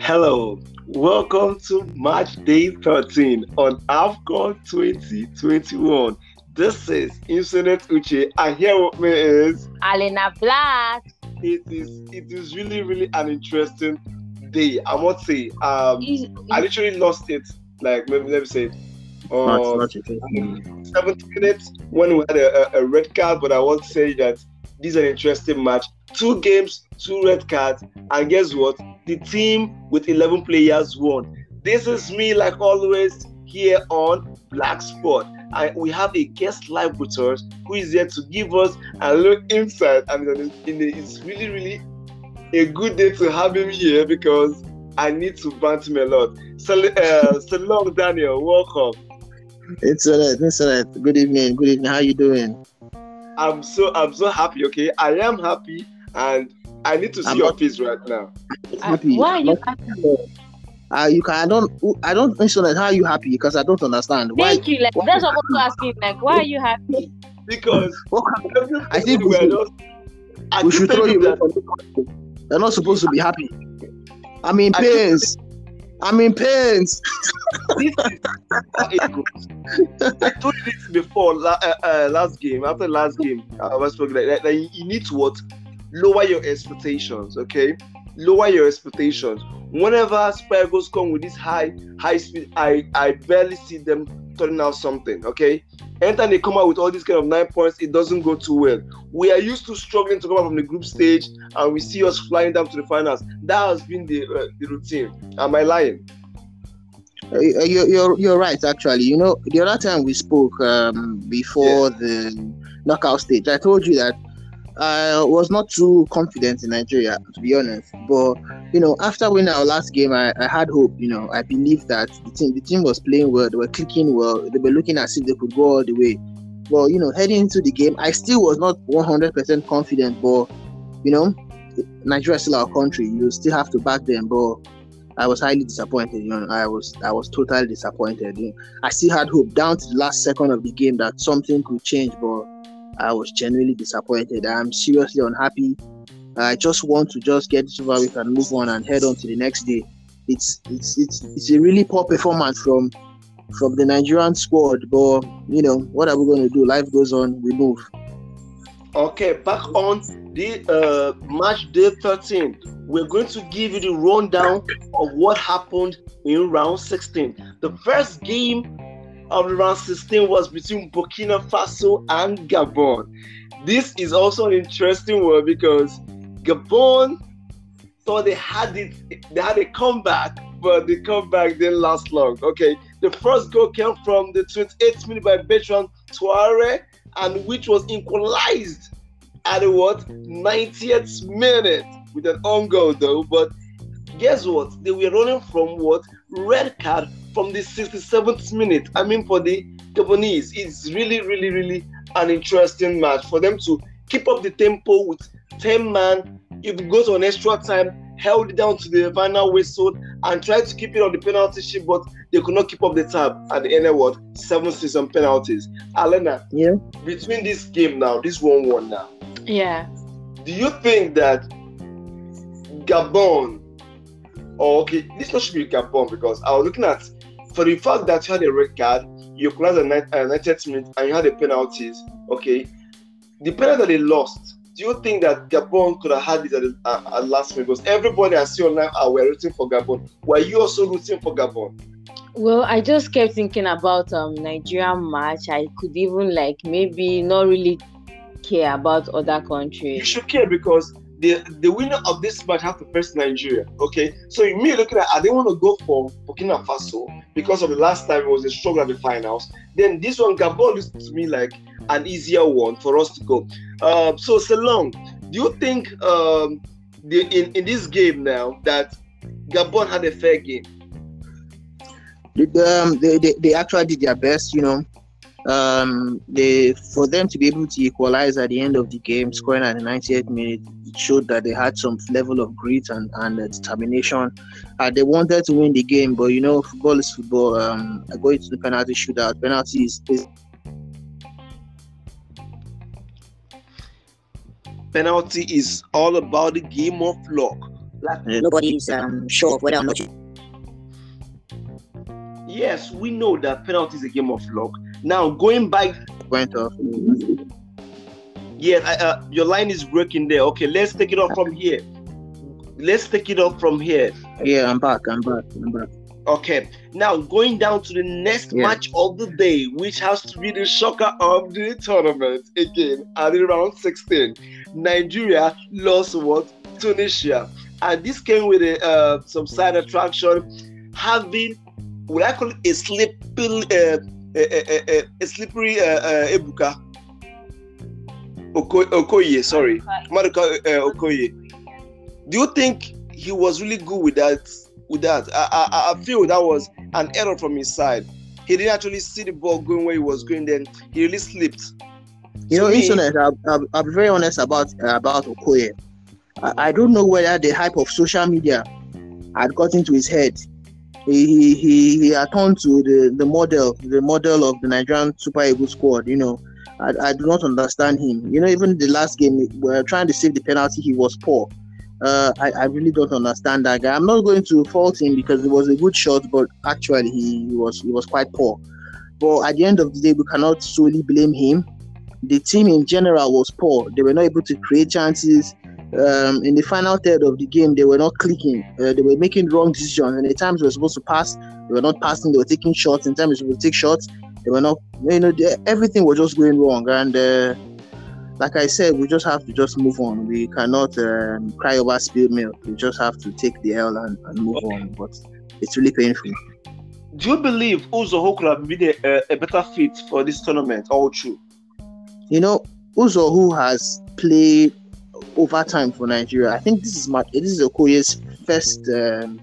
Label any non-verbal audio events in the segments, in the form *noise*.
Hello, welcome to Match Day 13 on AFCON 2021. This is Infinite Uche, and here with me is Alena Black. It is it is really really an interesting day. I must say, um, I literally lost it. Like maybe let me say, Not, not okay. 70 minutes when we had a, a, a red card, but I want to say that this is an interesting match. Two games, two red cards, and guess what? The team with 11 players won. This is me, like always, here on Black Sport. And we have a guest live with us who is here to give us a little insight. And it's really, really a good day to have him here because I need to bant him a lot. So, uh, *laughs* Selong, Daniel. Welcome. It's alright. It's alright. Good evening. Good evening. How you doing? I'm so I'm so happy. Okay, I am happy, and I need to see I'm your not- face right now. Uh, Happy. why are you happy? Uh, you can. I don't. I don't think so. That how are you happy? Because I don't understand. Why? Thank you. Like why- that's what I'm asking. Like, why are you happy? Because What kind- every I think we we're should- just. I we should throw you. you away that from the country. You're not supposed to be happy. I'm in I keep- pains. I'm in pains. this is how it goes. I told you this before uh, uh, last game. After last game, I was talking like that. that you need to what lower your expectations. Okay, lower your expectations. Whenever Spirgos come with this high high speed, I I barely see them turning out something. Okay, anytime they come out with all these kind of nine points, it doesn't go too well. We are used to struggling to come out from the group stage, and we see us flying down to the finals. That has been the uh, the routine. Am I lying? Uh, You're, you're, you're right, actually. You know, the other time we spoke um, before the knockout stage, I told you that I was not too confident in Nigeria, to be honest. But, you know, after winning our last game, I, I had hope. You know, I believed that the team, the team was playing well, they were clicking well, they were looking as if they could go all the way. Well, you know, heading into the game, I still was not 100% confident, but, you know, Nigeria is still our country. You still have to back them. But I was highly disappointed. You know, I was I was totally disappointed. You know, I still had hope down to the last second of the game that something could change, but I was genuinely disappointed. I'm seriously unhappy. I just want to just get this over with and move on and head on to the next day. It's it's it's it's a really poor performance from from the Nigerian squad, but you know what are we going to do? Life goes on. We move. Okay, back on the uh, match day 13. We're going to give you the rundown of what happened in round 16. The first game of the round 16 was between Burkina Faso and Gabon. This is also an interesting one because Gabon So they had it, they had a comeback, but the comeback didn't last long. Okay, the first goal came from the 28th minute by Bertrand Traore and which was equalized at the what 90th minute with an own goal though. But guess what? They were running from what red card from the 67th minute. I mean, for the Gabonese, it's really, really, really an interesting match for them to keep up the tempo with 10 man. If it goes on extra time, held it down to the final whistle and tried to keep it on the penalty sheet, but they could not keep up the tab at the end of what seven season penalties. Alena, Yeah. between this game now, this one one now, Yeah. do you think that Gabon, or okay, this not should be Gabon because I was looking at for the fact that you had a red card, you closed a 90th minute, and you had the penalties. Okay, the penalty that they lost. Do you think that Gabon could have had this at, at, at last minute? Because everybody I see online are were rooting for Gabon. Were you also rooting for Gabon? Well, I just kept thinking about um Nigerian match. I could even like maybe not really care about other countries. you should care because the the winner of this match have to face Nigeria. Okay, so me looking at I didn't want to go for Burkina Faso because of the last time it was a struggle at the finals. Then this one Gabon looks to me like an easier one for us to go. Uh, so Selong, do you think um, the in, in this game now that Gabon had a fair game? Um, they, they, they actually did their best, you know. Um, they for them to be able to equalize at the end of the game, scoring at the 98th minute, it showed that they had some level of grit and, and uh, determination. Uh, they wanted to win the game, but you know, football is football. Um, going to the penalty shootout, penalty is, is penalty is all about the game of luck. Like nobody's um, sure of whether or not. Yes, we know that penalty is a game of luck. Now going back. Point off. Yes, I, uh, your line is breaking there. Okay, let's take it off from here. Let's take it off from here. Yeah, I'm back. I'm back. I'm back. Okay, now going down to the next yeah. match of the day, which has to be the shocker of the tournament again at round 16. Nigeria lost what Tunisia, and this came with a, uh, some side attraction, having what I call a slippery, uh, a, a, a, slippery uh, uh, Ebuka Okoye. Sorry, Maduka uh, Okoye. Do you think he was really good with that? with that. I, I, I feel that was an error from his side. He didn't actually see the ball going where he was going. Then he really slipped. You know, me, internet. I'll, I'll, I'll, be very honest about uh, about Okoye. I, I, don't know whether the hype of social media had got into his head. He he he had turned to the, the model the model of the Nigerian Super Eagles squad. You know, I, I do not understand him. You know, even the last game, we are trying to save the penalty. He was poor. Uh, I, I really don't understand that guy. I'm not going to fault him because it was a good shot, but actually he, he was he was quite poor. But at the end of the day, we cannot solely blame him. The team in general was poor. They were not able to create chances. Um, in the final third of the game, they were not clicking. Uh, they were making wrong decisions. And the times we were supposed to pass, they were not passing. They were taking shots. In times we were supposed to take shots, they were not. You know, they, everything was just going wrong. And uh, like I said, we just have to just move on. We cannot um, cry over spilled milk. We just have to take the L and, and move okay. on. But it's really painful. Do you believe Uzoho could have been a, a better fit for this tournament? All true. You know, Uzoho has played overtime for Nigeria. I think this is my this is Okoye's first um,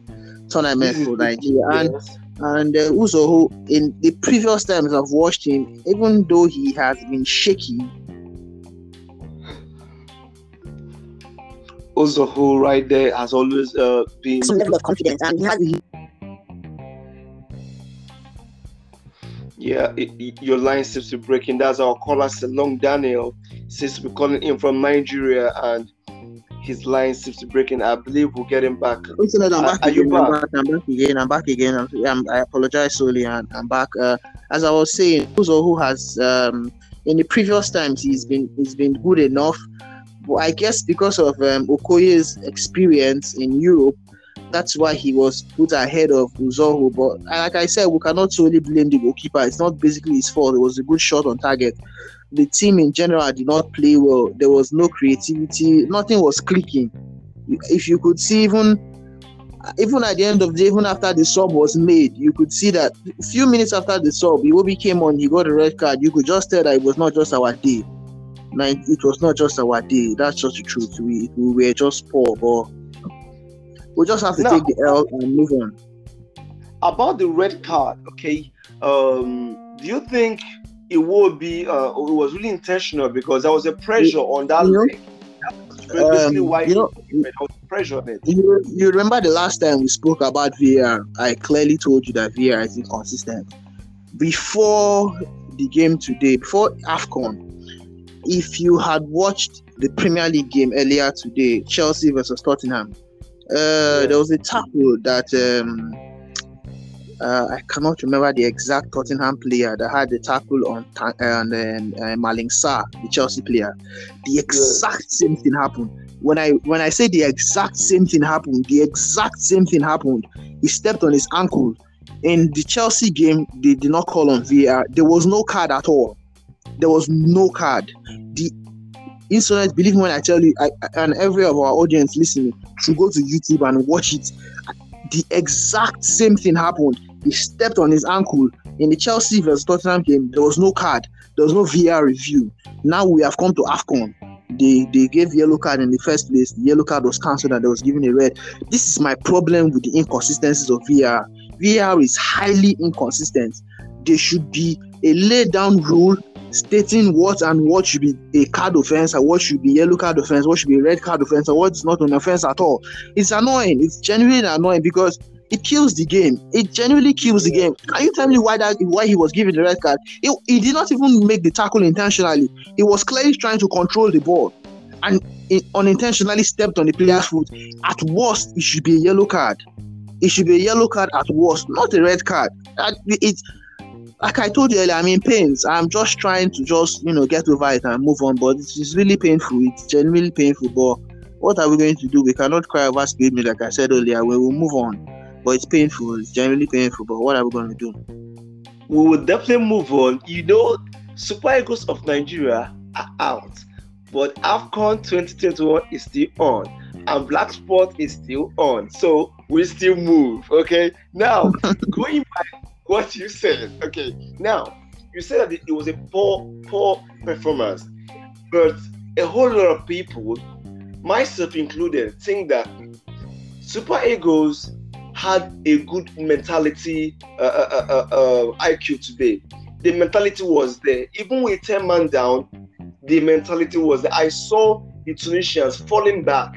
tournament for Nigeria, yes. and uh, Uzoho in the previous times I've watched him, even though he has been shaky Uzoho right there has always uh, been some level of confidence and he has yeah it, it, your line seems to be breaking. That's our caller Selong Daniel. Seems to be calling in from Nigeria and his line seems to be breaking I believe we'll get him back Listen, I'm back are, again, you back? I'm back again I'm back again I'm, I'm, i apologize solely and I'm back uh, as I was saying Uzoho has um, in the previous times he's been he's been good enough but I guess because of um, Okoye's experience in Europe, that's why he was put ahead of Uzoho. But like I said, we cannot solely blame the goalkeeper. It's not basically his fault. It was a good shot on target. The team in general did not play well. There was no creativity. Nothing was clicking. If you could see even even at the end of the day, even after the sub was made, you could see that a few minutes after the sub, Iwobi came on, he got a red card. You could just tell that it was not just our day like it was not just our day. That's just the truth. We we were just poor, but we just have to now, take the L and move on. About the red card, okay. Um, do you think it would be? Uh, it was really intentional because there was a pressure on that you leg. Basically, um, why you know, pressure on it. You, you remember the last time we spoke about VAR? I clearly told you that VAR is inconsistent. Before the game today, before AFCON, if you had watched the Premier League game earlier today, Chelsea versus Tottenham, uh, there was a tackle that um, uh, I cannot remember the exact Tottenham player that had the tackle on and um, uh, Malang Sarr, the Chelsea player. The exact same thing happened. When I when I say the exact same thing happened, the exact same thing happened. He stepped on his ankle. In the Chelsea game, they did not call on VAR. There was no card at all there was no card. The Insonet, believe me when I tell you, I, and every of our audience listening should go to YouTube and watch it. The exact same thing happened. He stepped on his ankle in the Chelsea versus Tottenham game. There was no card. There was no VR review. Now we have come to AFCON. They they gave yellow card in the first place. The yellow card was cancelled and they was given a red. This is my problem with the inconsistencies of VR. VR is highly inconsistent. There should be a laid down rule stating what and what should be a card offense and what should be yellow card offense, what should be red card offense, and what's not an offense at all. It's annoying. It's genuinely annoying because it kills the game. It genuinely kills the game. Can you tell me why that why he was given the red card? He, he did not even make the tackle intentionally. He was clearly trying to control the ball. and unintentionally stepped on the player's foot, at worst, it should be a yellow card. It should be a yellow card at worst, not a red card. It's like I told you earlier, I'm in pains. I'm just trying to just you know get over it and move on, but it's really painful. It's genuinely painful. But what are we going to do? We cannot cry over speed me, like I said earlier. We will move on, but it's painful. It's genuinely painful. But what are we going to do? we will definitely move on. You know, Super Eagles of Nigeria are out, but AFCON 2021 is still on, and Black Sport is still on. So we still move. Okay. Now, *laughs* going by what you said. Okay. Now, you said that it was a poor, poor performance, but a whole lot of people, myself included, think that Super Eagles had a good mentality uh, uh, uh, uh, IQ today. The mentality was there. Even with 10 man down, the mentality was there. I saw the Tunisians falling back,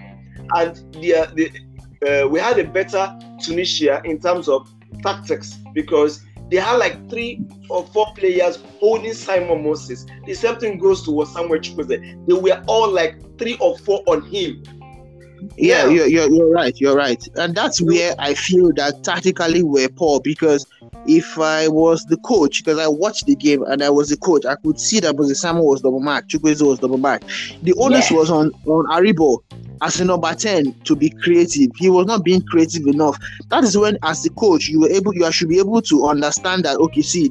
and the, the, uh, we had a better Tunisia in terms of tactics because they had like three or four players holding Simon Moses. The same thing goes to what Samuel Chukwueze. They were all like three or four on him yeah, yeah. You're, you're, you're right. You're right. And that's where I feel that tactically we're poor because if I was the coach, because I watched the game and I was the coach, I could see that Simon was double mark, Chukwueze was double mark. The onus was on, on Aribo as a number 10 to be creative. He was not being creative enough. That is when, as the coach, you were able, you should be able to understand that, okay, see,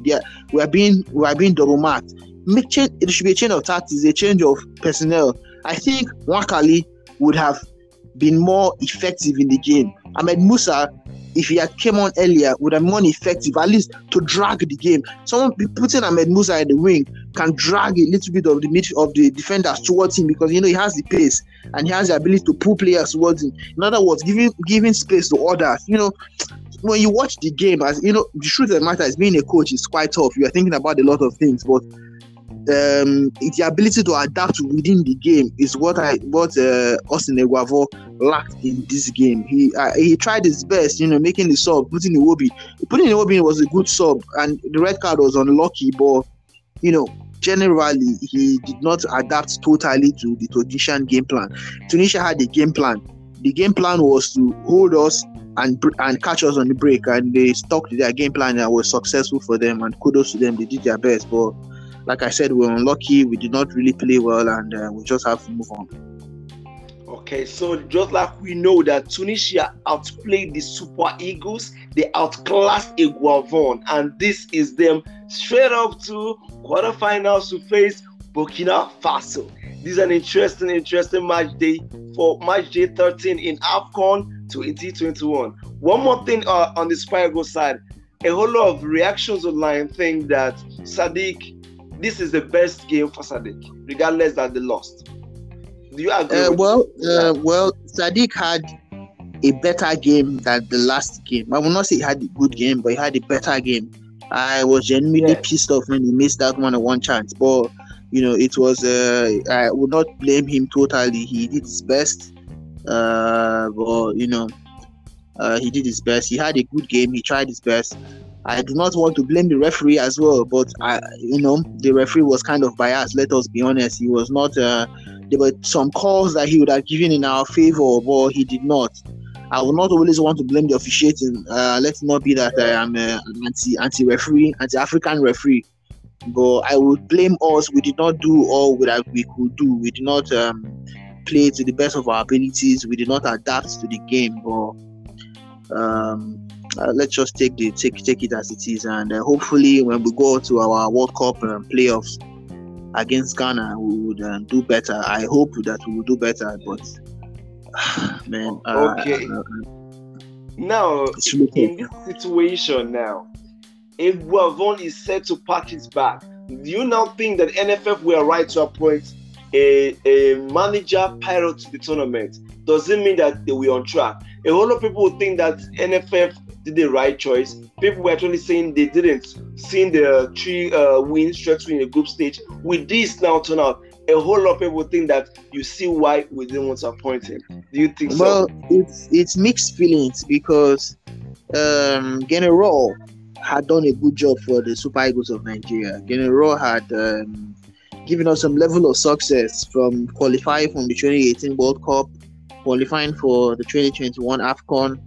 we are being, we are being double marked. Make change, it should be a change of tactics, a change of personnel. I think Nwakali would have been more effective in the game. Ahmed Musa, if he had came on earlier, would have been more effective, at least to drag the game. Someone putting Ahmed Musa in the wing can drag a little bit of the mid of the defenders towards him because you know he has the pace and he has the ability to pull players towards him. In other words, giving giving space to others. You know, when you watch the game, as you know, the truth of the matter is being a coach is quite tough. You are thinking about a lot of things, but um, the ability to adapt within the game is what I what uh, Austin Eguavoen lacked in this game. He uh, he tried his best, you know, making the sub, putting the Iwobi. Putting the Iwobi was a good sub, and the red card was unlucky, but you know, generally he did not adapt totally to the Tunisian game plan. Tunisia had a game plan. The game plan was to hold us and and catch us on the break, and they stuck to their game plan and was successful for them. And kudos to them, they did their best, but like I said, we are unlucky. We did not really play well, and uh, we just have to move on. Okay, so just like we know that Tunisia outplayed the Super Eagles, they outclassed Eguavoen, and this is them straight up to quarterfinals to face Burkina Faso. This is an interesting, interesting match day for match day 13 in AFCON 2021. One more thing uh, on the Eagles side, a whole lot of reactions online think that Sadiq this is the best game for Sadiq, regardless that they lost. Do you agree? Uh, well, uh, well, Sadiq had a better game than the last game. I will not say he had a good game, but he had a better game. I was genuinely yeah. pissed off when he missed that one on one chance, but you know it was. Uh, I would not blame him totally. He did his best, uh, but you know, uh, he did his best. He had a good game. He tried his best. I do not want to blame the referee as well, but I, you know, the referee was kind of biased. Let us be honest. He was not. Uh, there were some calls that he would have given in our favor, but he did not. I will not always want to blame the officiating. Uh, let it not be that I am uh, anti anti referee, anti African referee. But I would blame us. We did not do all that we could do. We did not um, play to the best of our abilities. We did not adapt to the game. But um, uh, let's just take the take take it as it is, and uh, hopefully when we go to our World Cup um, playoffs against Ghana, we would uh, do better. I hope that we will do better, but *sighs* man, uh, okay. Uh, now in this situation now, if Guavon is set to pack his bag, do you now think that NFF were right to appoint a, a manager prior to the tournament? Does it mean that they were on track? A whole lot of people would think that NFF did the right choice. People were actually saying they didn't, seeing the three uh, wins straight in the group stage. With this now turn out, a whole lot of people think that you see why we didn't want to appoint him. Do you think well, so? Well, it's it's mixed feelings because um General had done a good job for the Super Eagles of Nigeria. General had um, giving us some level of success from qualifying from the 2018 World Cup, qualifying for the 2021 AFCON.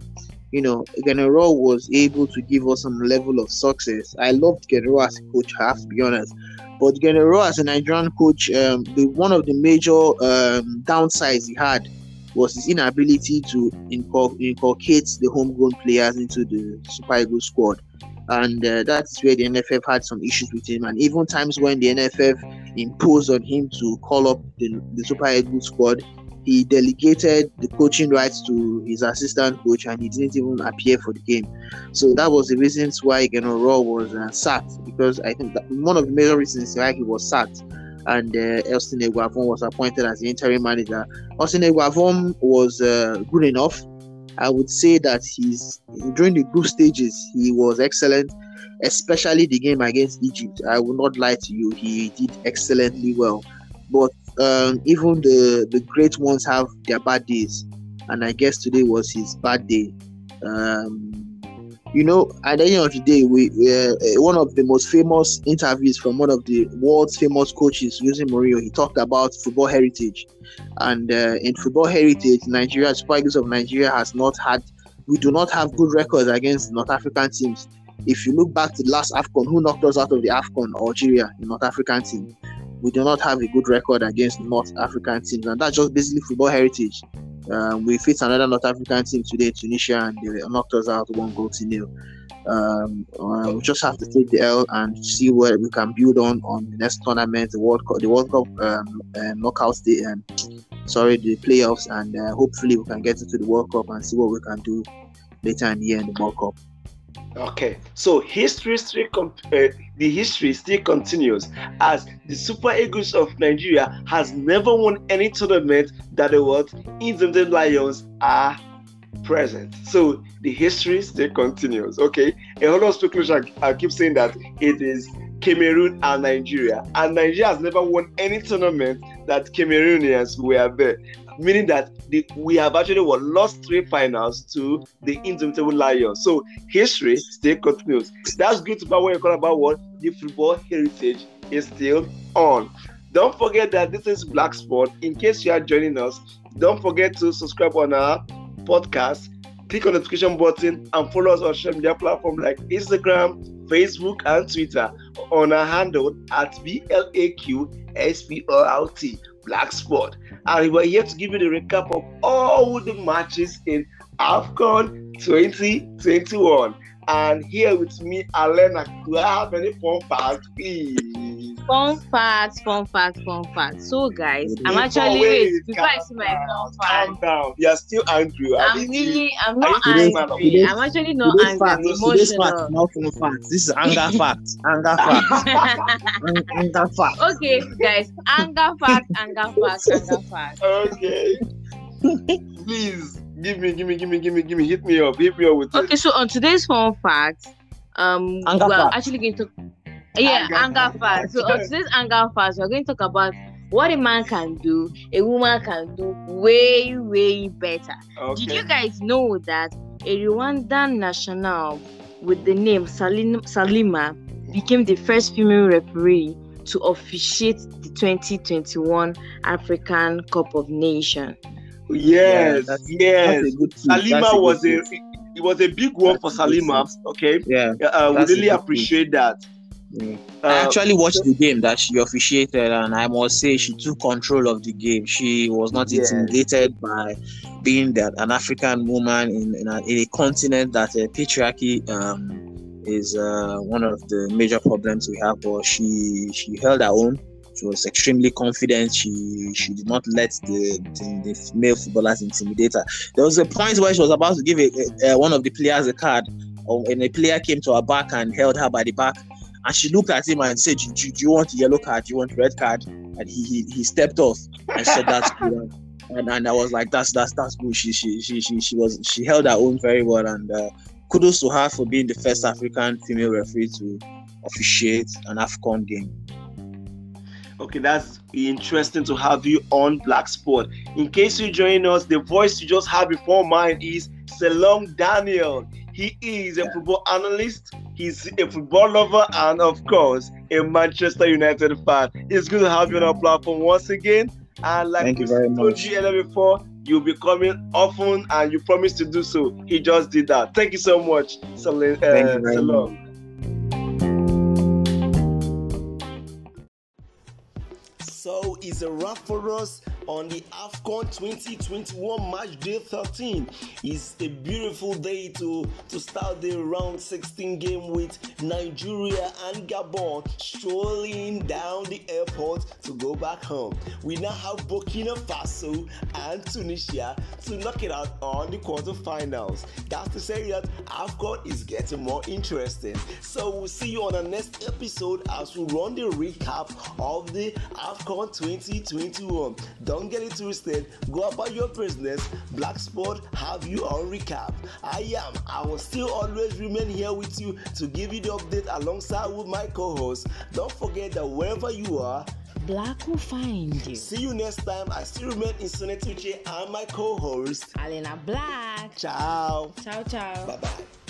You know, Gernot Rohr was able to give us some level of success. I loved Gernot Rohr as a coach, I have to be honest. But Gernot Rohr as a Nigerian coach, um, the one of the major um, downsides he had was his inability to incul- inculcate the homegrown players into the Super Eagles squad. And uh, that's where the NFF had some issues with him. And even times when the NFF imposed on him to call up the, the Super Eagles squad, he delegated the coaching rights to his assistant coach and he didn't even appear for the game. So that was the reasons why Gernot Rohr was uh, because I think one of the major reasons why he was sacked and uh, Austin Eguavoen was appointed as the interim manager. Austin Eguavoen was uh, good enough. I would say that he's during the group stages he was excellent, especially the game against Egypt. I will not lie to you, he did excellently well. But um, even the the great ones have their bad days, and I guess today was his bad day. Um, you know, at the end of the day, we, we uh, one of the most famous interviews from one of the world's famous coaches, Jose Mourinho. He talked about football heritage, and uh, in football heritage, Nigeria, Super Eagles of Nigeria, has not had. We do not have good records against North African teams. If you look back to the last AFCON, who knocked us out of the AFCON? Algeria, the North African team. We do not have a good record against North African teams, and that's just basically football heritage. Um, we faced another North African team today, Tunisia, and they knocked us out one goal to nil. Um, uh, we just have to take the L and see where we can build on on the next tournament, the World Cup, the World Cup um, um, knockout stage, and sorry, the playoffs, and uh, hopefully we can get into the World Cup and see what we can do later in the year in the World Cup. Okay, so history still uh, the history still continues as the Super Eagles of Nigeria has never won any tournament that the what Indomitable Lions are present. So the history still continues. Okay, a whole lot of speculation. I keep saying that it is Cameroon and Nigeria, and Nigeria has never won any tournament that Cameroonians were there meaning that the, we have actually lost three finals to the Indomitable Lions. So history still continues. That's good about when you call about what the football heritage is still on. Don't forget that this is Black Sport. In case you are joining us, don't forget to subscribe on our podcast, click on the notification button, and follow us on social media platforms like Instagram, Facebook, and Twitter on our handle at BLAQSPORT. Black Sport. And we're here to give you the recap of all the matches in AFCON 2021. And here with me, Alena, do I have any fun facts, please? Fun facts, fun facts, fun facts. So, guys, I'm actually wait before I see my fun facts. Calm down. You're still angry. I'm really, I'm not angry. I'm actually not angry. I'm emotional. not fun facts. This is *laughs* anger facts. Anger facts. *laughs* anger facts. Okay, guys, anger facts, anger facts, anger facts. Okay. *laughs* Please give me, give me, give me, give me, give me, hit me up, hit me up with Okay, it. so on today's fun fact, um, Anger we're facts. actually going to, yeah, Anger anger, facts. So on today's anger facts, we're going to talk about what a man can do, a woman can do way, way better. Okay. Did you guys know that a Rwandan national with the name Salim, Salima became the first female referee to officiate the 2021 African Cup of Nations? Yes, that's- yes. That's a good team. Salima good was a team. it was a big one That's for a Salima. Okay, Yeah. uh, we really good appreciate that. Yeah. Uh, I actually watched the game that she officiated, and I must say she took control of the game. She was not Yes. intimidated by being that an African woman in in a, in a continent that uh, patriarchy um, is uh, one of the major problems we have. But she she held her own. She was extremely confident. She she did not let the, the, the male footballers intimidate her. There was a point where she was about to give a, a, one of the players a card, and a player came to her back and held her by the back and she looked at him and said, "Do, do, do you want a yellow card? Do you want a red card?" And he he, he stepped off and said, "That's *laughs* good." And, and I was like, "That's that's that's good." She she she she, she was she held her own very well, and uh, kudos to her for being the first African female referee to officiate an Afcon game. Okay, that's interesting to have you on Black Sport. In case you join us, the voice you just heard before mine is Selong Daniel. He is a football analyst, He's a football lover and, of course, a Manchester United fan. It's good to have you on our platform once again. And like Thank you we very told much. you earlier before, you'll be coming often and you promised to do so. He just did that. Thank you so much, Salim. Uh, Thank you very Salam. So it's a wrap for us on the AFCON 2021 match day 13. It's a beautiful day to, to start the round 16 game with Nigeria and Gabon strolling down the airport to go back home. We now have Burkina Faso and Tunisia to knock it out on the quarterfinals. That's to say that AFCON is getting more interesting. So we'll see you on the next episode as we run the recap of the AFCON 2021. Don't get it twisted. Go about your business. Black Sport have you on recap. I am. I will still always remain here with you to give you the update alongside with my co-host. Don't forget that wherever you are, Black will find you. see you next time. I still remain in Tuche and my co-host. Alena Black. Ciao. Ciao, ciao. Bye bye.